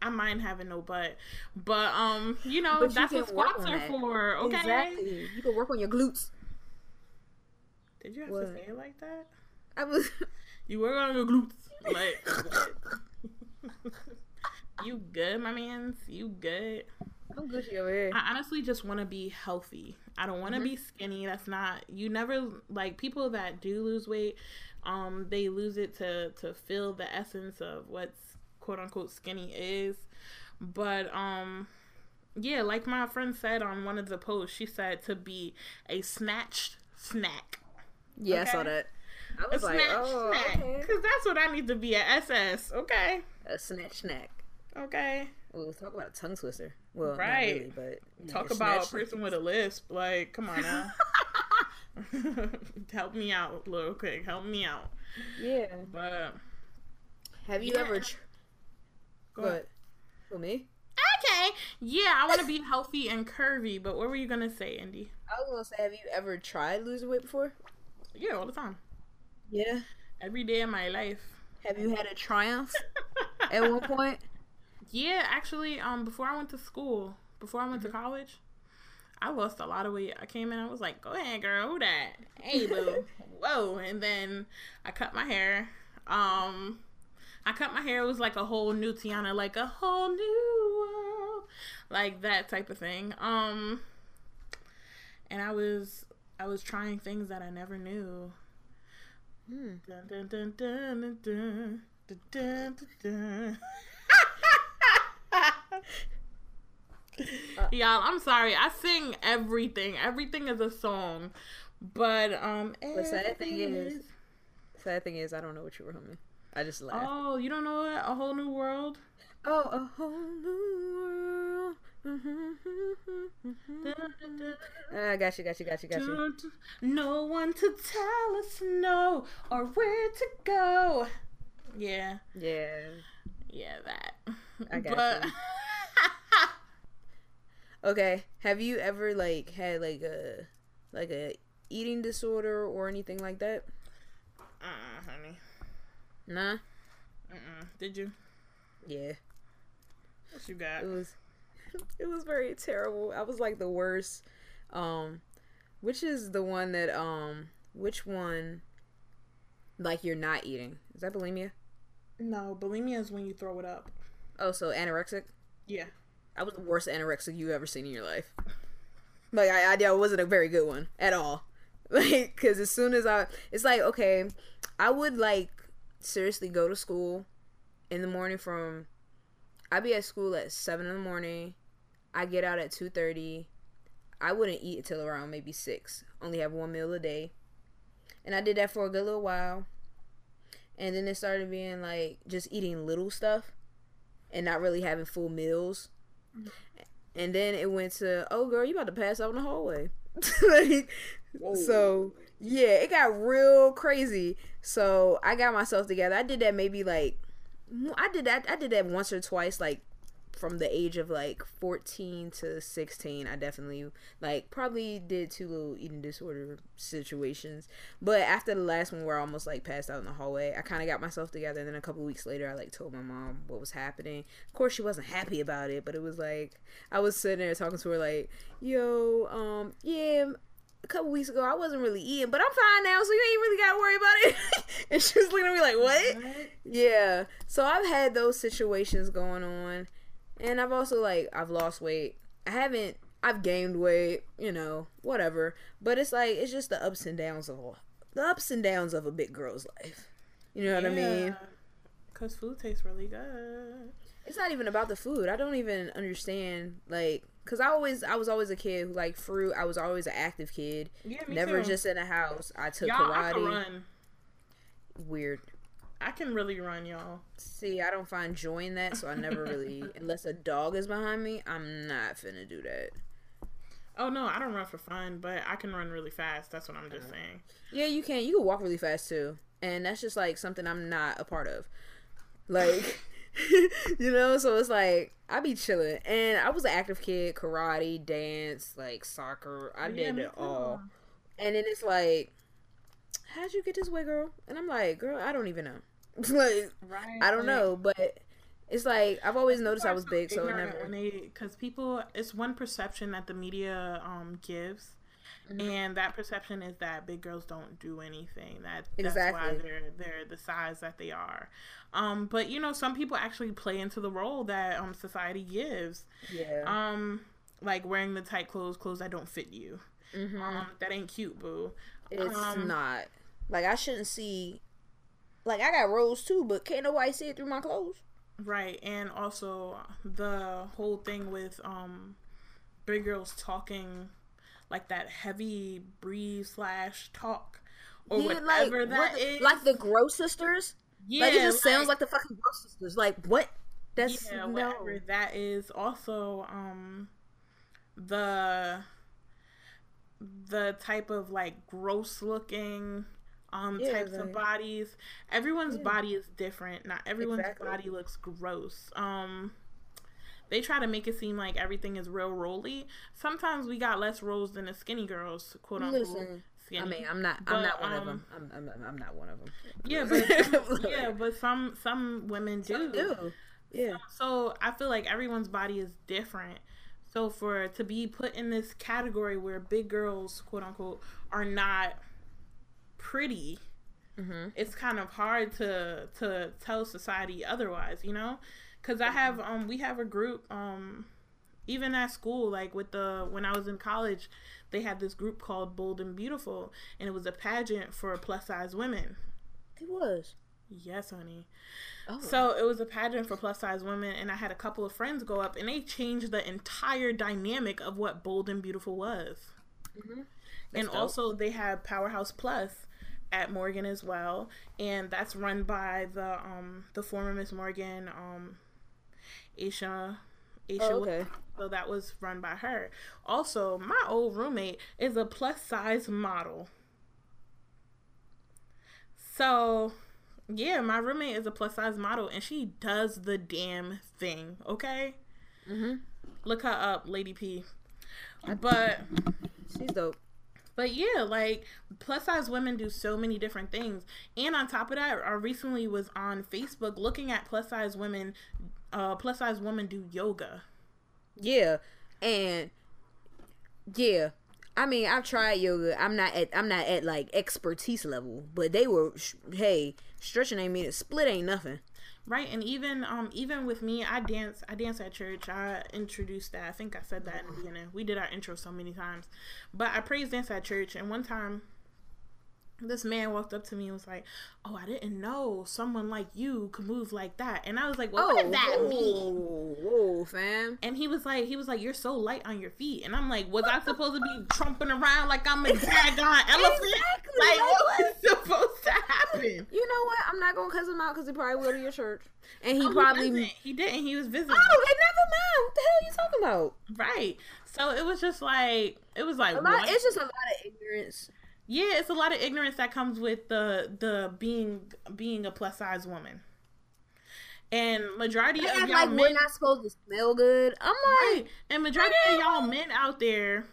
I mind having no butt, but um, you know But that's can what squats are that. for. Okay. Exactly. You can work on your glutes. Did you have What? to say it like that? I was. You work on your glutes. Like? you good, my mans? You good? I'm Gucci over here. I honestly just want to be healthy. I don't want to be skinny. That's not. You never like people that do lose weight. Um, they lose it to to feel the essence of what's quote unquote skinny is. But um, yeah, like my friend said on one of the posts, she said to be a snatched snack. Yeah, I saw that. I A was like, snatch oh, snack. okay. Because that's what I need to be at SS. Okay. A snatch snack. Okay. We'll talk about a tongue twister. Well, Right. really, but Talk yeah, about a person with a lisp. Like, come on now. Help me out, little quick. Help me out. Yeah. But Have you Yeah. ever? Tr- go ahead. For me? Okay. Yeah, I want to be healthy and curvy. But what were you gonna say, Indy? I was gonna say, have you ever tried losing weight before? Yeah, all the time. Yeah. Every day of my life. Have you had a triumph at one point? Yeah, actually, um, before I went to school, before I went to college, I lost a lot of weight. I came in, I was like, "Go ahead, girl, who that? Hey, boo, whoa!" And then I cut my hair. Um, I cut my hair. It was like a whole new Tiana, like a whole new world, like that type of thing. Um, and I was, I was trying things that I never knew. Hmm. Dun, dun, dun, dun, dun, dun, dun, dun, dun, dun. Y'all, I'm sorry. I sing everything. Everything is a song. But um The sad thing is- Sad thing is, I don't know what you were humming. I just laughed. Oh, you don't know it? A whole new world? Oh, a whole new world. I got you, got you, got you, got you. No one to tell us no or where to go. Yeah, Yeah. yeah, that. I got but, you. Okay. Have you ever like had like a like a eating disorder or anything like that? uh, honey. Nah. Mm-mm. Did you? Yeah. What you got? It was it was very terrible. I was like the worst. Um which is the one that um which one like you're not eating? Is that bulimia? No, bulimia is when you throw it up. Oh, so anorexic? Yeah. I was the worst anorexic you ever seen in your life. Like I, I, I wasn't a very good one at all. Like, cause as soon as I, it's like okay, I would like seriously go to school in the morning from I'd be at school at seven in the morning. I get out at two thirty. I wouldn't eat until around maybe six. Only have one meal a day. And I did that for a good little while. And then it started being like just eating little stuff and not really having full meals. And then it went to, oh girl, you about to pass out in the hallway. like, so yeah, it got real crazy. So I got myself together. I did that maybe like I did that I did that once or twice like from the age of like 14 to 16 i definitely like probably did two little eating disorder situations but after the last one where i almost like passed out in the hallway i kind of got myself together and then a couple weeks later i like told my mom what was happening of course she wasn't happy about it but it was like i was sitting there talking to her like yo um yeah a couple weeks ago I wasn't really eating, but I'm fine now, so you ain't really gotta worry about it. and she was looking at me like, what? what? Yeah. So I've had those situations going on. And I've also like I've lost weight. I haven't I've gained weight, you know, whatever. But it's like it's just the ups and downs of the ups and downs of a big girl's life. You know what I mean? Cause food tastes really good. It's not even about the food. I don't even understand like Cause I always, I was always a kid who like fruit. I was always an active kid. Yeah, Never too. just in a house. I took Y'all, karate. I Weird. I can really run, y'all. See, I don't find joy in that, so I never really, unless a dog is behind me, I'm not finna do that. Oh no, I don't run for fun, but I can run really fast. That's what I'm just saying. Yeah, you can. You can walk really fast too, and that's just like something I'm not a part of. Like, you know, so it's like I be chilling, and I was an active kid, karate, dance, like soccer. I yeah, did it all, and then it's like, how'd you get this way, girl? And I'm like, girl, I don't even know. like right, I don't know, but it's like I've always noticed I was big, so it never. Because people, it's one perception that the media um gives, mm-hmm. and that perception is that big girls don't do anything. That that's exactly. why they're they're the size that they are. Um, but you know, some people actually play into the role that um society gives. Yeah. Um, like wearing the tight clothes, clothes that don't fit you. Mm-hmm. Um, that ain't cute, boo. It's um, not. Like I shouldn't see like I got rolls too, but can't nobody see it through my clothes. Right, and also the whole thing with um big girls talking like that heavy breathe slash talk or yeah, whatever like, that what, is. Like the Gross Sisters. Yeah, like it just like, sounds like the fucking Gross Sisters. Like what? That's yeah, no. whatever that is. Also, um, the the type of like gross looking um yeah, types of bodies. Everyone's yeah. body is different. Not everyone's exactly. body looks gross. Um they try to make it seem like everything is real roly. Sometimes we got less rolls than the skinny girls, quote unquote. Listen, skinny. I mean, I'm not. I'm not one um, of them. I'm, I'm, I'm, not one of them. Yeah, but yeah, but some some women do. Some do. Yeah. So, so I feel like everyone's body is different. So for to be put in this category where big girls, quote unquote, are not pretty, mm-hmm. it's kind of hard to to tell society otherwise, you know? Because I have um we have a group um even at school like with the when I was in college they had this group called Bold and Beautiful and it was a pageant for plus size women. It was. Yes, honey. Oh. So it was a pageant for plus size women, and I had a couple of friends go up, and they changed the entire dynamic of what Bold and Beautiful was. Mm-hmm. And dope. also, they had Powerhouse Plus, at Morgan as well, and that's run by the um the former Miss Morgan um Aisha Aisha. Oh, okay. So that was run by her. Also, my old roommate is a plus size model. So, yeah, my roommate is a plus size model, and she does the damn thing. Okay. Mhm. Look her up, Lady P. But she's dope. But yeah, like plus size women do so many different things. And on top of that, I recently was on Facebook looking at plus size women uh plus size women do yoga. Yeah. And yeah. I mean, I've tried yoga. I'm not at I'm not at like expertise level, but they were hey, stretching ain't mean it split ain't nothing. Right, and even um even with me, I dance I dance at church. I introduced that. I think I said that in the beginning. We did our intro so many times. But I praise dance at church and one time this man walked up to me and was like, "Oh, I didn't know someone like you could move like that." And I was like, "Well, what does that oh, mean?" whoa, whoa, fam. And he was like, he was like, "You're so light on your feet." And I'm like, "Was I supposed to be trumping around like I'm a daggone elephant? Exactly, Like, like what was supposed to happen?" You know what? I'm not gonna cuss him out because he probably will to your church, and he Oh, probably. he didn't. He was visiting. Oh, they never mind. What the hell are you talking about? Right. So it was just like it was like lot, it's just a lot of ignorance. Yeah, it's a lot of ignorance that comes with the the being being a plus size woman. And majority of y'all like men, we're not supposed to smell good. I'm right? like, And majority of y'all men out there,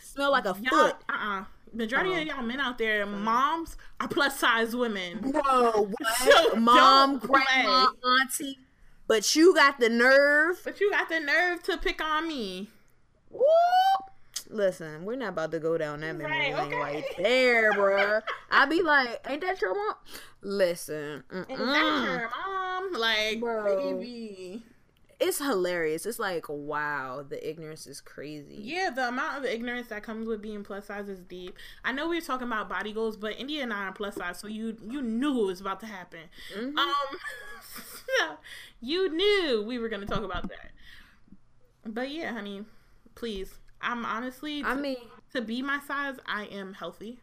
smell like a foot. uh, uh majority Uh-huh. of y'all men out there, moms are plus size women. Bro, So mom, play. grandma, auntie, but you got the nerve. But you got the nerve to pick on me. Woo! Listen, we're not about to go down that memory Right, lane okay. right there, bruh. I'd be like, ain't that your mom? Listen, Is mm-mm. that your mom? Like, Bro. baby. it's hilarious. It's like, wow, the ignorance is crazy. Yeah, the amount of ignorance that comes with being plus size is deep. I know we were talking about body goals, but India and I are plus size, so you you knew it was about to happen. Mhm. Um, you knew we were going to talk about that. But yeah, honey, please. I'm honestly I mean, to be my size, I am healthy.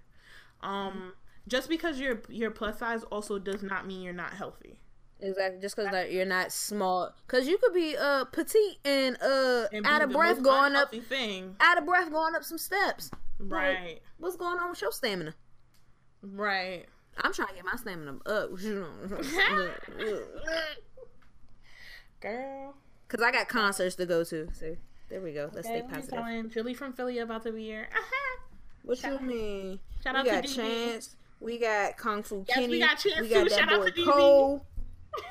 Um, just because you're you're plus size also does not mean you're not healthy. exactly. Just because like, you're not small, because you could be uh petite and uh And out of breath going up, thing. out of breath going up some steps. Right, What's going on with your stamina? right. I'm trying to get my stamina up. Girl. Cause I got concerts to go to. So there we go. Let's Okay, stay positive. Jilly from Philly about to be here. What you mean? Shout we out got to DB. Chance. We got Kung Fu Yes, Kenny. we got Chance we got that Shout out to DB. Cole.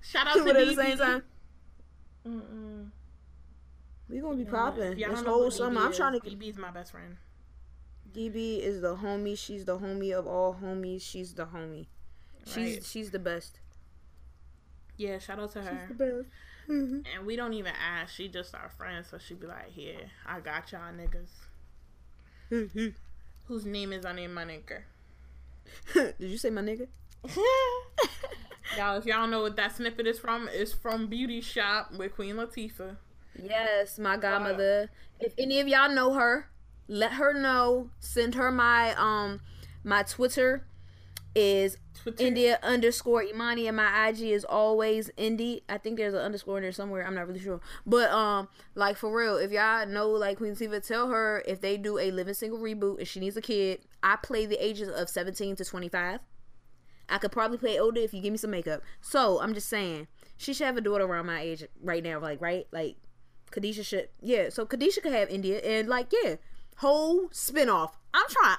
Shout out Two to at the DB. same time. Mm-mm. We gonna be popping y'all this whole summer. DB I'm trying to get. DB's my best friend. DB is the homie. She's the homie of all homies. She's the homie. She's Right. she's the best. Yeah, shout out to her. Best. And we don't even ask. She just our friend, so she be like, "Here, I got y'all niggas." Whose name is unnamed my nigga. Did you say my nigga? y'all, if y'all don't know what that snippet is from, it's from Beauty Shop with Queen Latifah. Yes, my godmother. If any of y'all know her, let her know. Send her my um my Twitter is Twitter. India underscore Imani and my IG is always Indy. I think there's an underscore in there somewhere. I'm not really sure. But um like for real, if y'all know like Queen Latifah, tell her if they do a living single reboot and she needs a kid, I play the ages of 17 to 25. I could probably play older if you give me some makeup. So I'm just saying, she should have a daughter around my age right now, like right, like Khadijah should. Yeah, so Khadijah could have India and like yeah, whole spinoff. I'm trying.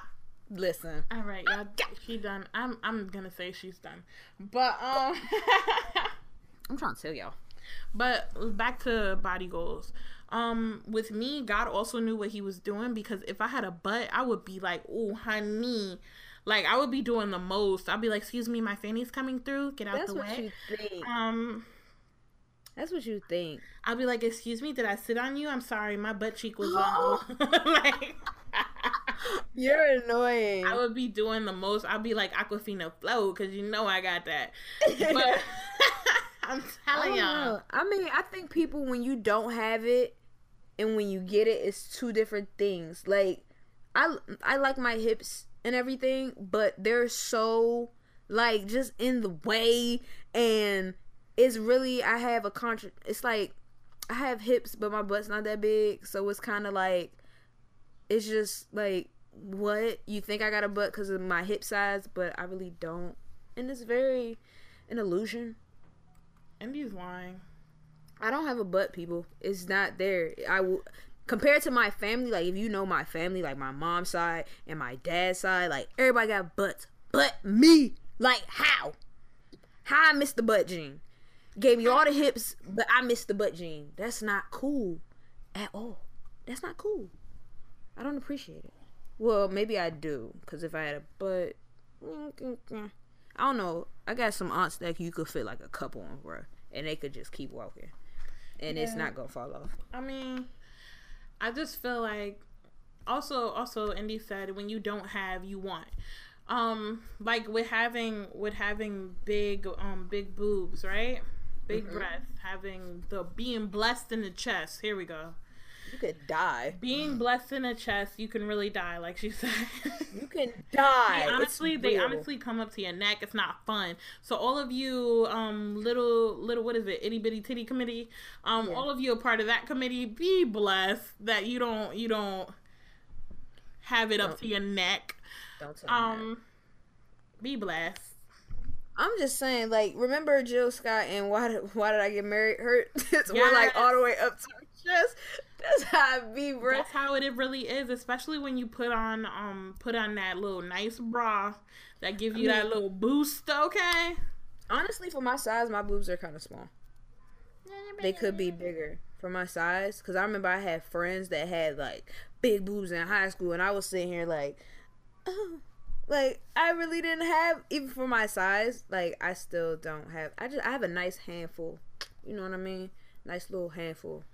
Listen, All right, y'all. She done. I'm. I'm gonna say she's done. But um. I'm trying to tell y'all. But back to body goals. Um, with me, God also knew what He was doing because if I had a butt, I would be like, "Oh, honey," like I would be doing the most. I'd be like, "Excuse me, my fanny's coming through. Get out That's the what way." you think. Um, That's what you think. I'd be like, "Excuse me, did I sit on you? I'm sorry, my butt cheek was on." like, You're annoying. I would be doing the most. I'd be like Aquafina flow because you know I got that. But I'm telling don't y'all. know. I mean, I think people when you don't have it and when you get it, it's two different things. Like, I I like my hips and everything, but they're so like just in the way, and it's really I have a contra. It's like I have hips, but my butt's not that big, so it's kind of like it's just like what you think I got a butt because of my hip size, but I really don't, and it's very an illusion. Indy's lying. I don't have a butt, people. It's not there. I will compared to my family. Like if you know my family, like my mom's side and my dad's side, like everybody got butts, but me. Like how? How I missed the butt gene? Gave me all the hips, but I missed the butt gene. That's not cool at all. That's not cool. I don't appreciate it. Well, maybe I do, cause if I had a butt, I don't know. I got some aunts that you could fit like a couple on, bro, and they could just keep walking, and it's not gonna fall off. I mean, I just feel like also also Indy said when you don't have you want um like with having with having big um big boobs right big Mm-hmm. breasts having the being blessed in the chest here we go You could die. being blessed in the chest you can really die like she said You can die. They It's honestly they real. honestly come up to your neck it's not fun so all of you um little little what is it itty bitty titty committee um Yeah. all of you are part of that committee be blessed that you don't you don't have it up Don't- to your neck Don't tell me that. um be blessed I'm just saying, like, remember Jill Scott and why did why did I get married? Hurt. it's we're like all the way up to her chest. That's how it be, bro. that's how it really is especially when you put on um put on that little nice bra that give you that mean- little boost okay Honestly, for my size, my boobs are kind of small. They could be bigger for my size, because I remember I had friends that had like big boobs in high school, and I was sitting here like, oh, like I really didn't have even for my size. Like I still don't have. I just I have a nice handful. You know what I mean? Nice little handful.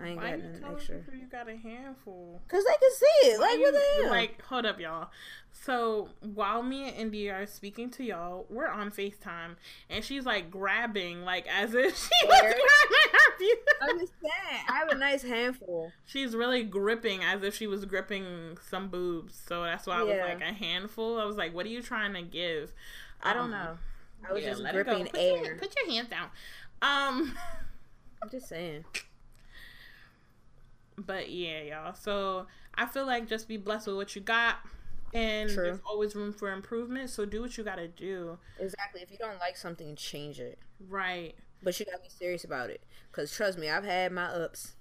I ain't why got nothing extra. people you got a handful Cause they can see it. Like you- what the hell? Like, hold up, y'all. So while me and Indy are speaking to y'all, we're on FaceTime, and she's like grabbing, like as if she was grabbing her. view- saying. I have a nice handful. She's really gripping as if she was gripping some boobs. So that's why I was like a handful. I was like, what are you trying to give? I don't Um, know. I was yeah, just let it go. gripping Put your- air. put your hands down. Um. I'm just saying. But yeah, y'all. So I feel like just be blessed with what you got. And True. there's always room for improvement. So do what you gotta do. Exactly. If you don't like something, change it. Right. But you gotta be serious about it. Cause trust me, I've had my ups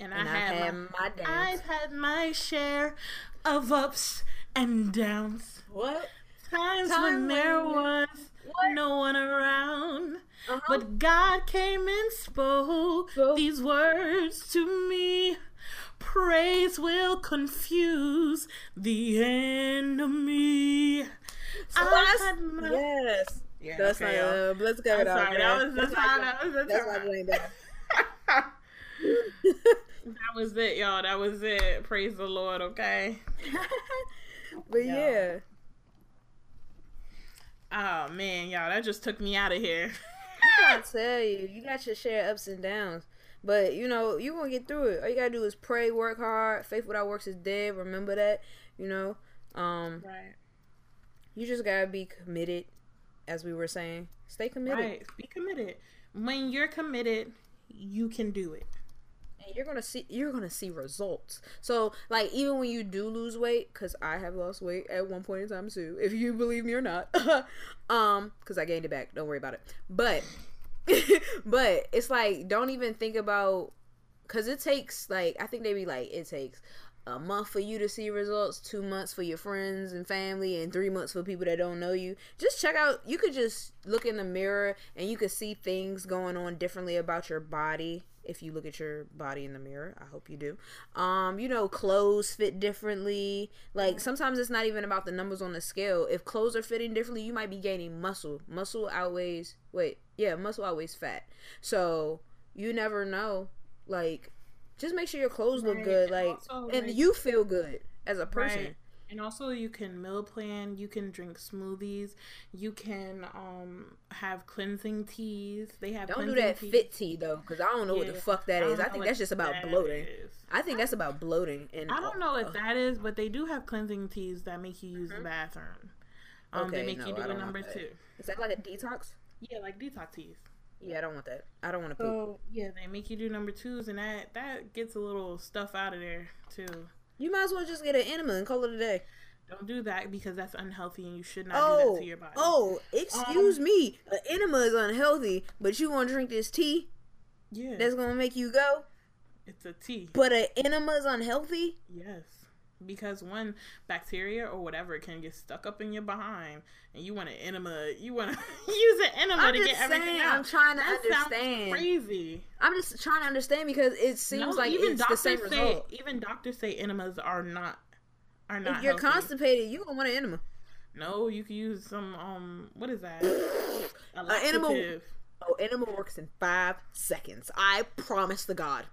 And, and I I've had, my, my downs. I've had my share of ups and downs. What? Times Time when there was What? no one around. Uh-huh. But God came and spoke Spoke. these words to me. Praise will confuse the enemy. So I that's- had my- yes. Yeah, That's okay, not. y'all. Uh, let's go. I'm it out, sorry, that was That's the not time. good. That was the That's time. not going down. that was it, y'all. That was it. Praise the Lord, okay? but Yeah. yeah. Oh man, y'all, that just took me out of here. I tell you, you got your share of ups and downs. But you know, you gonna get through it. All you gotta do is pray, work hard. Faith without works is dead. Remember that. You know, um, right. you just gotta be committed. As we were saying, stay committed, Right. Be committed. When you're committed, you can do it. And you're gonna see you're gonna see results. So, like, even when you do lose weight, because I have lost weight at one point in time too, if you believe me or not, um, because I gained it back. Don't worry about it. But, but it's like don't even think about because it takes like I think they be like it takes a month for you to see results, two months for your friends and family, and three months for people that don't know you. Just check out. You could just look in the mirror and you could see things going on differently about your body if you look at your body in the mirror. I hope you do. Um, you know, clothes fit differently. Like sometimes it's not even about the numbers on the scale. If clothes are fitting differently, you might be gaining muscle. Muscle outweighs wait, yeah, muscle outweighs fat. So you never know. Like just make sure your clothes look Right, good, like also, and like- you feel good as a person. Right. And also you can meal plan, you can drink smoothies, you can um have cleansing teas. They have Don't do that teas. fit tea though, because I don't know what the fuck that I is. I think that's just about that bloating. is. I think that's about bloating. And I don't know what that is, but they do have cleansing teas that make you use the bathroom. Um, they Okay, make no, you do a number two. Is that like a detox? Yeah, like detox teas. Yeah, I don't want that. I don't want to poop. So yeah, they make you do number twos, and that that gets a little stuff out of there too. You might as well just get an enema and call it a day. Don't do that because that's unhealthy, and you should not do Oh, that to your body. oh, excuse Um, me. An enema is unhealthy, but you want to drink this tea yeah, that's gonna make you go. it's a tea. But an enema is unhealthy. Yes. Because one bacteria or whatever can get stuck up in your behind, and you want an enema. You want to use an enema I'm to get everything out. I'm trying to that understand. crazy. I'm just trying to understand because it seems No, like even it's the doctors say result. even doctors say enemas are not are not. If you're healthy. constipated, you gonna want an enema. no, you can use some um. What is that? A enema- Oh, enema works in five seconds. I promise the God.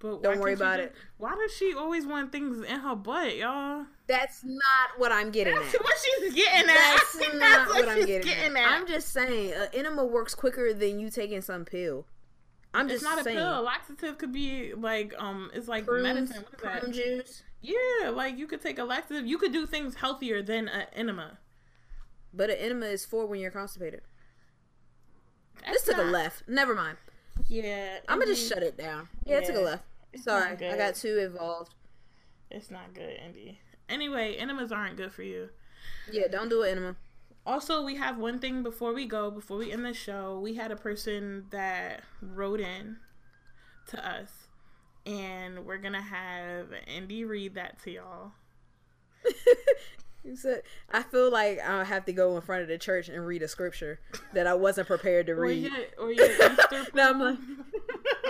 But Don't why worry about just- it. Why does she always want things in her butt, y'all? That's not what I'm getting That's at. what she's getting at. That's think not that's what, I'm she's getting, at. I'm just saying, an enema works quicker than you taking some pill. I'm it's just not saying. a pill. Laxative could be like um, it's like Prunes, medicine. What is that? prune juice. Yeah, like you could take a laxative. You could do things healthier than an enema. But an enema is for when you're constipated. That's this took a left. Never mind. Yeah, I'm gonna just mm-hmm. shut it down. Yeah, it took a left. Sorry, I got too involved. It's not good, Indy. Anyway, enemas aren't good for you. Yeah, don't do an enema. Also, we have one thing before we go, before we end the show. We had a person that wrote in to us, and we're gonna have Indy read that to y'all. You said I feel like I have to go in front of the church and read a scripture that I wasn't prepared to Or read. your, or your Easter No, I'm like-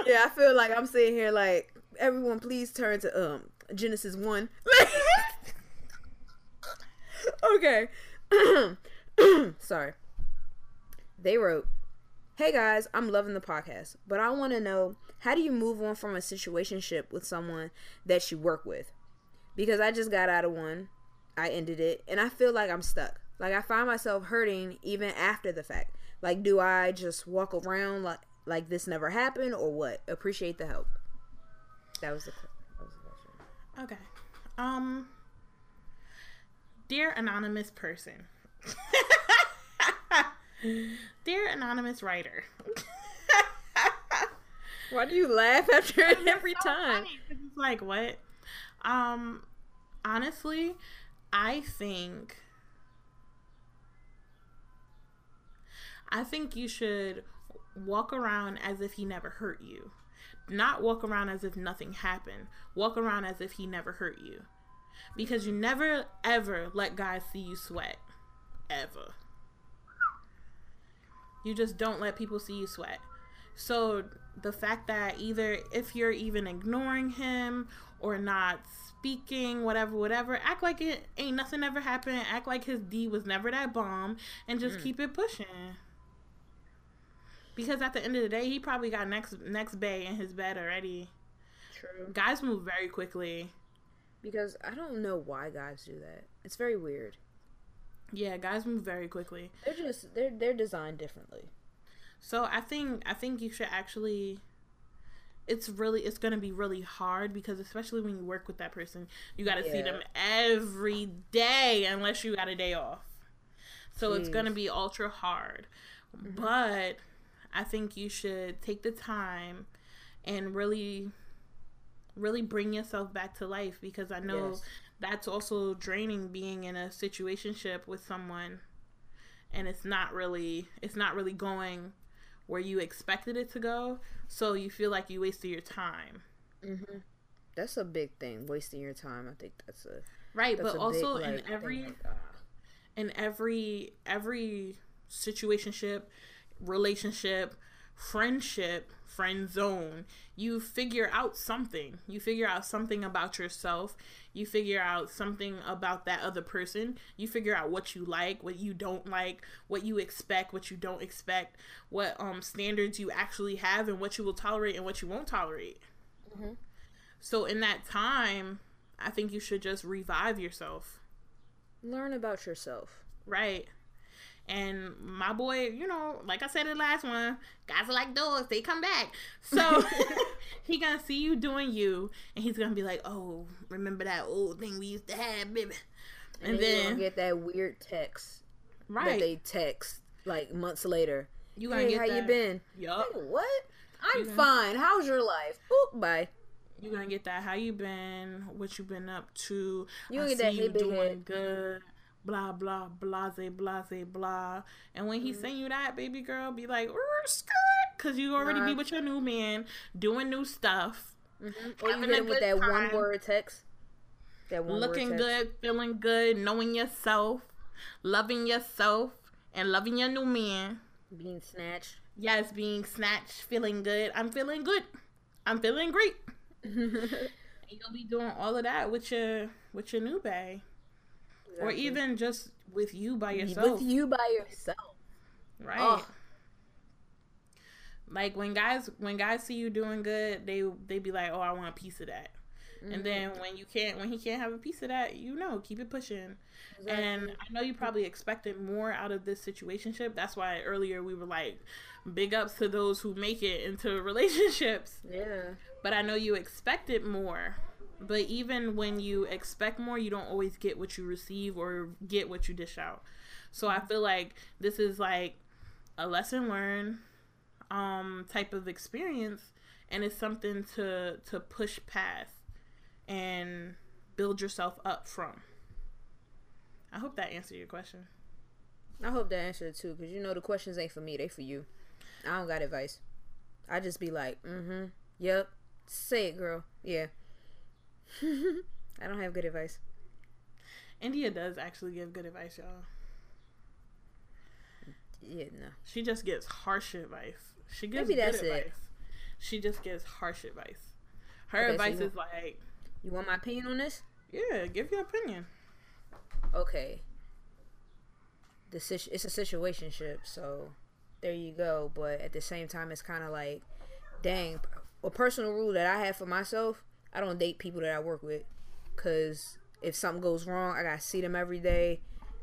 yeah, I feel like I'm sitting here like everyone please turn to um Genesis 1. okay. Sorry. They wrote, "Hey guys, I'm loving the podcast, but I want to know how do you move on from a situationship with someone that you work with? Because I just got out of one. I ended it and I feel like I'm stuck. Like I find myself hurting even after the fact. Like do I just walk around like like this never happened or what? Appreciate the help. That was the, that was the question. Okay. Um Dear anonymous person. Dear anonymous writer. Why do you laugh after every so time? funny It's like what? Um honestly, I think I think you should walk around as if he never hurt you. Not walk around as if nothing happened. Walk around as if he never hurt you. Because you never ever let guys see you sweat. Ever. You just don't let people see you sweat. So the fact that either if you're even ignoring him or not speaking, whatever, whatever, act like it ain't nothing ever happened. Act like his D was never that bomb and just mm. keep it pushing. Because at the end of the day, he probably got next next bay in his bed already. True. Guys move very quickly. Because I don't know why guys do that. It's very weird. Yeah, guys move very quickly. They're just they're they're designed differently. So I think I think you should actually it's really it's going to be really hard because especially when you work with that person, you got to see them every day unless you got a day off. So it's mm. going to be ultra hard. Mm-hmm. But I think you should take the time and really really bring yourself back to life because I know Yes. that's also draining being in a situationship with someone and it's not really it's not really going where you expected it to go so you feel like you wasted your time Mm-hmm. That's a big thing. Wasting your time. I think that's a right that's but a also big, in like, every like, ah. in every every situationship relationship friendship friend zone you figure out something you figure out something about yourself you figure out something about that other person you figure out what you like what you don't like what you expect what you don't expect what um standards you actually have and what you will tolerate and what you won't tolerate Mhm. so in that time i think you should just revive yourself learn about yourself. Right. And my boy, you know, like I said in the last one, guys are like dogs, they come back. So he gonna see you doing you and he's gonna be like, Oh, remember that old thing we used to have, baby. And, And then you gonna get that weird text that right. they text like months later. you gonna Hey, get how that, you been? Yup. Like, what? I'm Yeah. fine. How's your life? Oop, bye. You gonna get that how you been, what you been up to. You I gonna get that, you hey, doing head. good. Blah blah blase blase blah. Blah blah. And when he send you that, baby girl, be like, "Er, skirt, cause you already Nah. be with your new man, doing new stuff. Mm-hmm. Or you Having hit him with that one word text. That one looking word text. Looking good, feeling good, knowing yourself, loving yourself, and loving your new man. being snatched. Yes, being snatched, feeling good. I'm feeling good. I'm feeling great. And you'll be doing all of that with your with your new bae, or even just with you by yourself, with you by yourself. right? Ugh. Like when guys when guys see you doing good, they they be like, "Oh, I want a piece of that." Mm-hmm. And then when you can't when he can't have a piece of that, you know, keep it pushing. Exactly. And I know you probably expected more out of this situationship. That's why earlier we were like, big ups to those who make it into relationships. Yeah. But I know you expected more. But even when you expect more, you don't always get what you receive or get what you dish out. So I feel like this is like a lesson learned um type of experience and it's something to to push past and build yourself up from. I hope that answered your question. I hope that answered it too, because you know the questions ain't for me, they for you. I don't got advice. I just be like, mm-hmm, yep, say it, girl. Yeah. I don't have good advice. India does actually give good advice, y'all. Yeah, no. She just gives harsh advice. She gives Maybe that's advice. It. She just gives harsh advice. Her okay, advice so is like You want my opinion on this? Yeah, give your opinion. Okay. The situ- it's a situationship, so there you go. But at the same time, it's kind of like, dang, a personal rule that I have for myself: I don't date people that I work with, cause if something goes wrong, I gotta see them every day.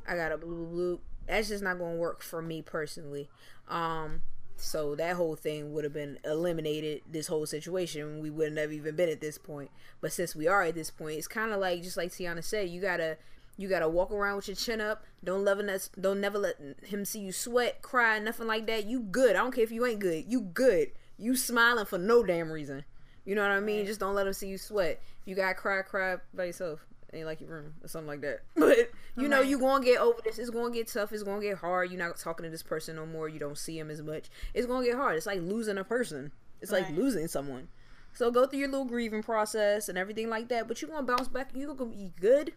I gotta blue blue. That's just not gonna work for me personally. Um, so that whole thing would have been eliminated. This whole situation, we wouldn't have even been at this point. But since we are at this point, it's kind of like just like Tiana said, you gotta you gotta walk around with your chin up. Don't love us. Don't never let him see you sweat, cry, nothing like that. You good. I don't care if you ain't good. You good. You smiling for no damn reason. You know what I mean? Just don't let them see you sweat. If you gotta cry, cry by yourself. Ain't like your room or something like that. But you know, you gonna get over this. It's gonna get tough. It's gonna get hard. You're not talking to this person no more. You don't see him as much. It's gonna get hard. It's like losing a person. It's right. like losing someone. So go through your little grieving process and everything like that. But you're gonna bounce back. You're gonna be good.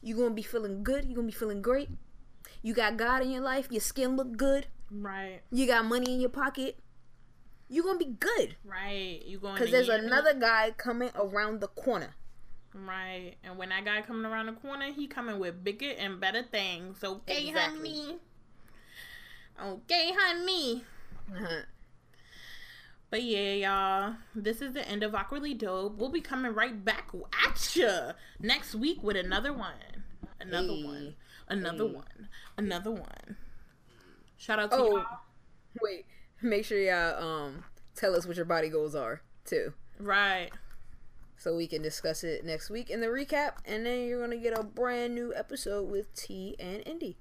You're gonna be feeling good. You're gonna be feeling great. You got God in your life. Your skin look good. Right. You got money in your pocket. You're gonna be good. Right. You going because there's another guy coming around the corner. Right. And when that guy coming around the corner, he coming with bigger and better things. So, okay, exactly. honey. Okay, honey. Uh-huh. But yeah, y'all, this is the end of Awkwardly Dope. We'll be coming right back at you next week with another one. Another hey. one. Another hey. one. Another one. Shout out to oh, y'all. Wait, make sure y'all um tell us what your body goals are too. Right. So we can discuss it next week in the recap, and then you're gonna get a brand new episode with T and Indy.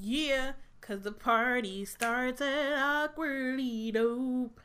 Yeah, cause the party starts at awkwardly dope.